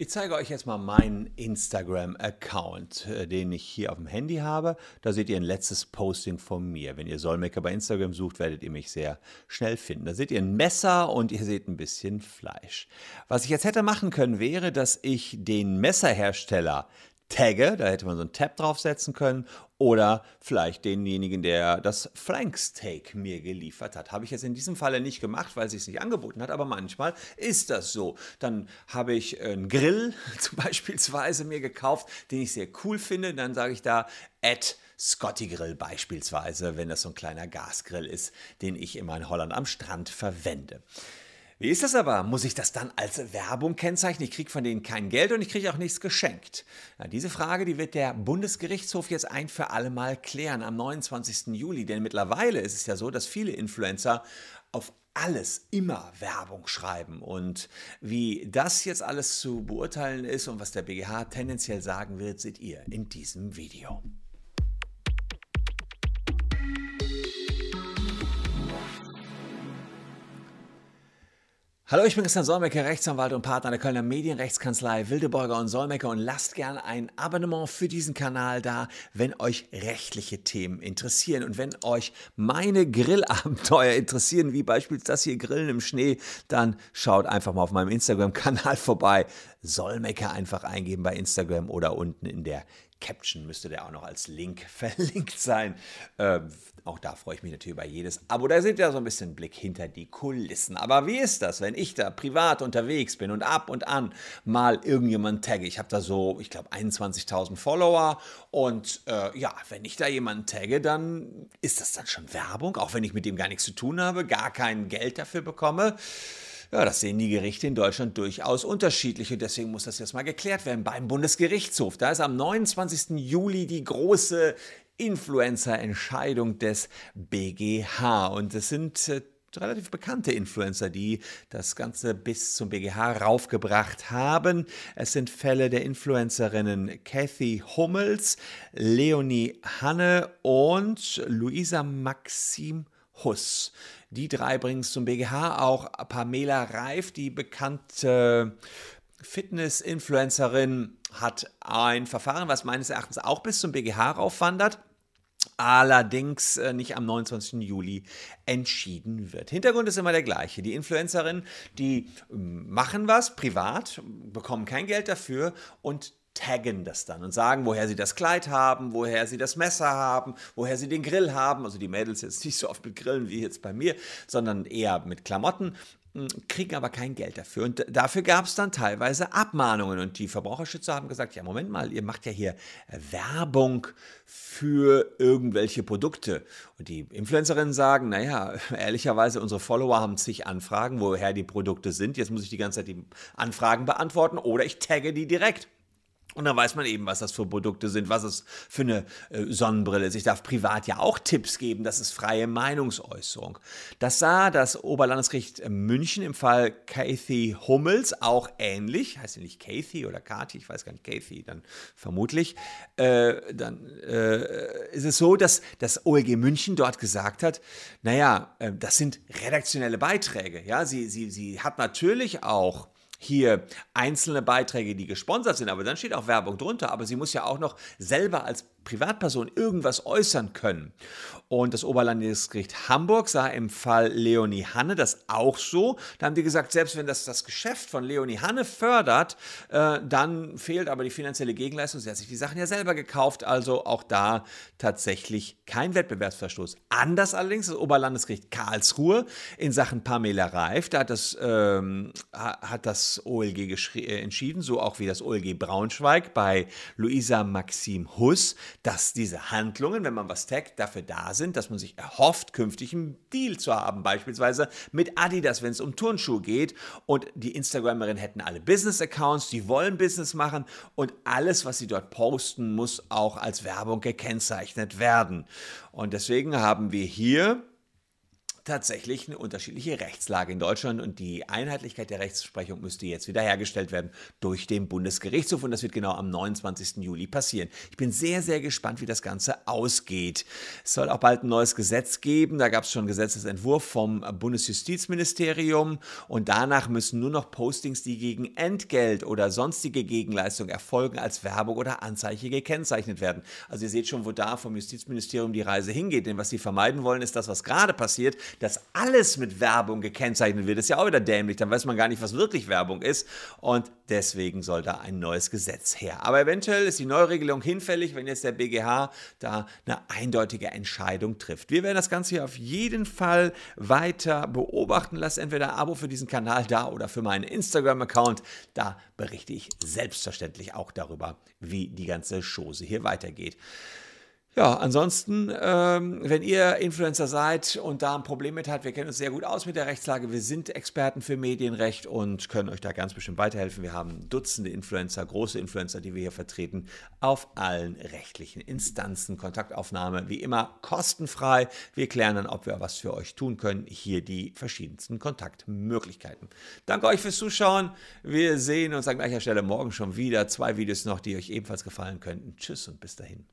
Ich zeige euch jetzt mal meinen Instagram-Account, äh, den ich hier auf dem Handy habe. Da seht ihr ein letztes Posting von mir. Wenn ihr Solmecke bei Instagram sucht, werdet ihr mich sehr schnell finden. Da seht ihr ein Messer und ihr seht ein bisschen Fleisch. Was ich jetzt hätte machen können, wäre, dass ich den Messerhersteller tagge, da hätte man so einen Tab draufsetzen können, oder vielleicht denjenigen, der das Flanksteak mir geliefert hat. Habe ich jetzt in diesem Falle nicht gemacht, weil es sich nicht angeboten hat, aber manchmal ist das so. Dann habe ich einen Grill zum beispielsweise mir gekauft, den ich sehr cool finde. Dann sage ich da, at Scotty Grill beispielsweise, wenn das so ein kleiner Gasgrill ist, den ich immer in Holland am Strand verwende. Wie ist das aber? Muss ich das dann als Werbung kennzeichnen? Ich kriege von denen kein Geld und ich kriege auch nichts geschenkt. Ja, diese Frage, die wird der Bundesgerichtshof jetzt ein für alle Mal klären am 29. Juli. Denn mittlerweile ist es ja so, dass viele Influencer auf alles immer Werbung schreiben. Und wie das jetzt alles zu beurteilen ist und was der BGH tendenziell sagen wird, seht ihr in diesem Video. Hallo, ich bin Christian Solmecke, Rechtsanwalt und Partner der Kölner Medienrechtskanzlei Wildeborger und Solmecke und lasst gerne ein Abonnement für diesen Kanal da, wenn euch rechtliche Themen interessieren und wenn euch meine Grillabenteuer interessieren, wie beispielsweise das hier Grillen im Schnee, dann schaut einfach mal auf meinem Instagram-Kanal vorbei. Solmecke einfach eingeben bei Instagram oder unten in der Caption müsste der auch noch als Link verlinkt sein. Äh, auch da freue ich mich natürlich über jedes Abo. Da seht ihr so ein bisschen Blick hinter die Kulissen. Aber wie ist das, wenn ich da privat unterwegs bin und ab und an mal irgendjemanden tagge? Ich habe da so, ich glaube, 21.000 Follower. Und äh, ja, wenn ich da jemanden tagge, dann ist das dann schon Werbung, auch wenn ich mit dem gar nichts zu tun habe, gar kein Geld dafür bekomme. Ja, das sehen die Gerichte in Deutschland durchaus unterschiedlich und deswegen muss das jetzt mal geklärt werden beim Bundesgerichtshof. Da ist am 29. Juli die große Influencer-Entscheidung des BGH und es sind äh, relativ bekannte Influencer, die das Ganze bis zum BGH raufgebracht haben. Es sind Fälle der Influencerinnen Kathy Hummels, Leonie Hanne und Luisa Maxim Huss. Die drei bringen es zum BGH. Auch Pamela Reif, die bekannte Fitness-Influencerin, hat ein Verfahren, was meines Erachtens auch bis zum BGH raufwandert allerdings äh, nicht am 29. Juli entschieden wird. Hintergrund ist immer der gleiche. Die Influencerinnen, die ähm, machen was privat, bekommen kein Geld dafür und taggen das dann und sagen, woher sie das Kleid haben, woher sie das Messer haben, woher sie den Grill haben. Also die Mädels jetzt nicht so oft mit Grillen wie jetzt bei mir, sondern eher mit Klamotten hm, kriegen aber kein Geld dafür. Und dafür gab es dann teilweise Abmahnungen. Und die Verbraucherschützer haben gesagt, ja, Moment mal, ihr macht ja hier Werbung für irgendwelche Produkte. Und die Influencerinnen sagen, naja, ehrlicherweise, unsere Follower haben zig Anfragen, woher die Produkte sind. Jetzt muss ich die ganze Zeit die Anfragen beantworten oder ich tagge die direkt. Und dann weiß man eben, was das für Produkte sind, was es für eine äh, Sonnenbrille ist. Ich darf privat ja auch Tipps geben, das ist freie Meinungsäußerung. Das sah das Oberlandesgericht München im Fall Kathy Hummels auch ähnlich. Heißt sie nicht Kathy oder Kati, ich weiß gar nicht, Kathy, dann vermutlich. Äh, dann äh, ist es so, dass das OLG München dort gesagt hat, naja, äh, das sind redaktionelle Beiträge. Ja, sie, sie, sie hat natürlich auch hier einzelne Beiträge, die gesponsert sind, aber dann steht auch Werbung drunter, aber sie muss ja auch noch selber als Privatperson irgendwas äußern können. Und das Oberlandesgericht Hamburg sah im Fall Leonie Hanne das auch so. Da haben die gesagt, selbst wenn das das Geschäft von Leonie Hanne fördert, äh, dann fehlt aber die finanzielle Gegenleistung. Sie hat sich die Sachen ja selber gekauft, also auch da tatsächlich kein Wettbewerbsverstoß. Anders allerdings das Oberlandesgericht Karlsruhe in Sachen Pamela Reif, da hat das, ähm, hat das OLG äh, entschieden, so auch wie das OLG Braunschweig bei Luisa Maxim Huss dass diese Handlungen, wenn man was taggt, dafür da sind, dass man sich erhofft, künftig einen Deal zu haben. Beispielsweise mit Adidas, wenn es um Turnschuhe geht. Und die Instagramerinnen hätten alle Business-Accounts, die wollen Business machen und alles, was sie dort posten, muss auch als Werbung gekennzeichnet werden. Und deswegen haben wir hier tatsächlich eine unterschiedliche Rechtslage in Deutschland und die Einheitlichkeit der Rechtsprechung müsste jetzt wiederhergestellt werden durch den Bundesgerichtshof und das wird genau am 29. Juli passieren. Ich bin sehr, sehr gespannt, wie das Ganze ausgeht. Es soll auch bald ein neues Gesetz geben. Da gab es schon einen Gesetzesentwurf vom Bundesjustizministerium und danach müssen nur noch Postings, die gegen Entgelt oder sonstige Gegenleistung erfolgen, als Werbung oder Anzeige gekennzeichnet werden. Also ihr seht schon, wo da vom Justizministerium die Reise hingeht, denn was sie vermeiden wollen, ist das, was gerade passiert, dass alles mit Werbung gekennzeichnet wird. Ist ja auch wieder dämlich, dann weiß man gar nicht, was wirklich Werbung ist und deswegen soll da ein neues Gesetz her. Aber eventuell ist die Neuregelung hinfällig, wenn jetzt der BGH da eine eindeutige Entscheidung trifft. Wir werden das Ganze hier auf jeden Fall weiter beobachten. Lasst entweder ein Abo für diesen Kanal da oder für meinen Instagram-Account. Da berichte ich selbstverständlich auch darüber, wie die ganze Chose hier weitergeht. Ja, ansonsten, ähm, wenn ihr Influencer seid und da ein Problem mit habt, wir kennen uns sehr gut aus mit der Rechtslage. Wir sind Experten für Medienrecht und können euch da ganz bestimmt weiterhelfen. Wir haben Dutzende Influencer, große Influencer, die wir hier vertreten, auf allen rechtlichen Instanzen. Kontaktaufnahme wie immer kostenfrei. Wir klären dann, ob wir was für euch tun können. Hier die verschiedensten Kontaktmöglichkeiten. Danke euch fürs Zuschauen. Wir sehen uns an gleicher Stelle morgen schon wieder. Zwei Videos noch, die euch ebenfalls gefallen könnten. Tschüss und bis dahin.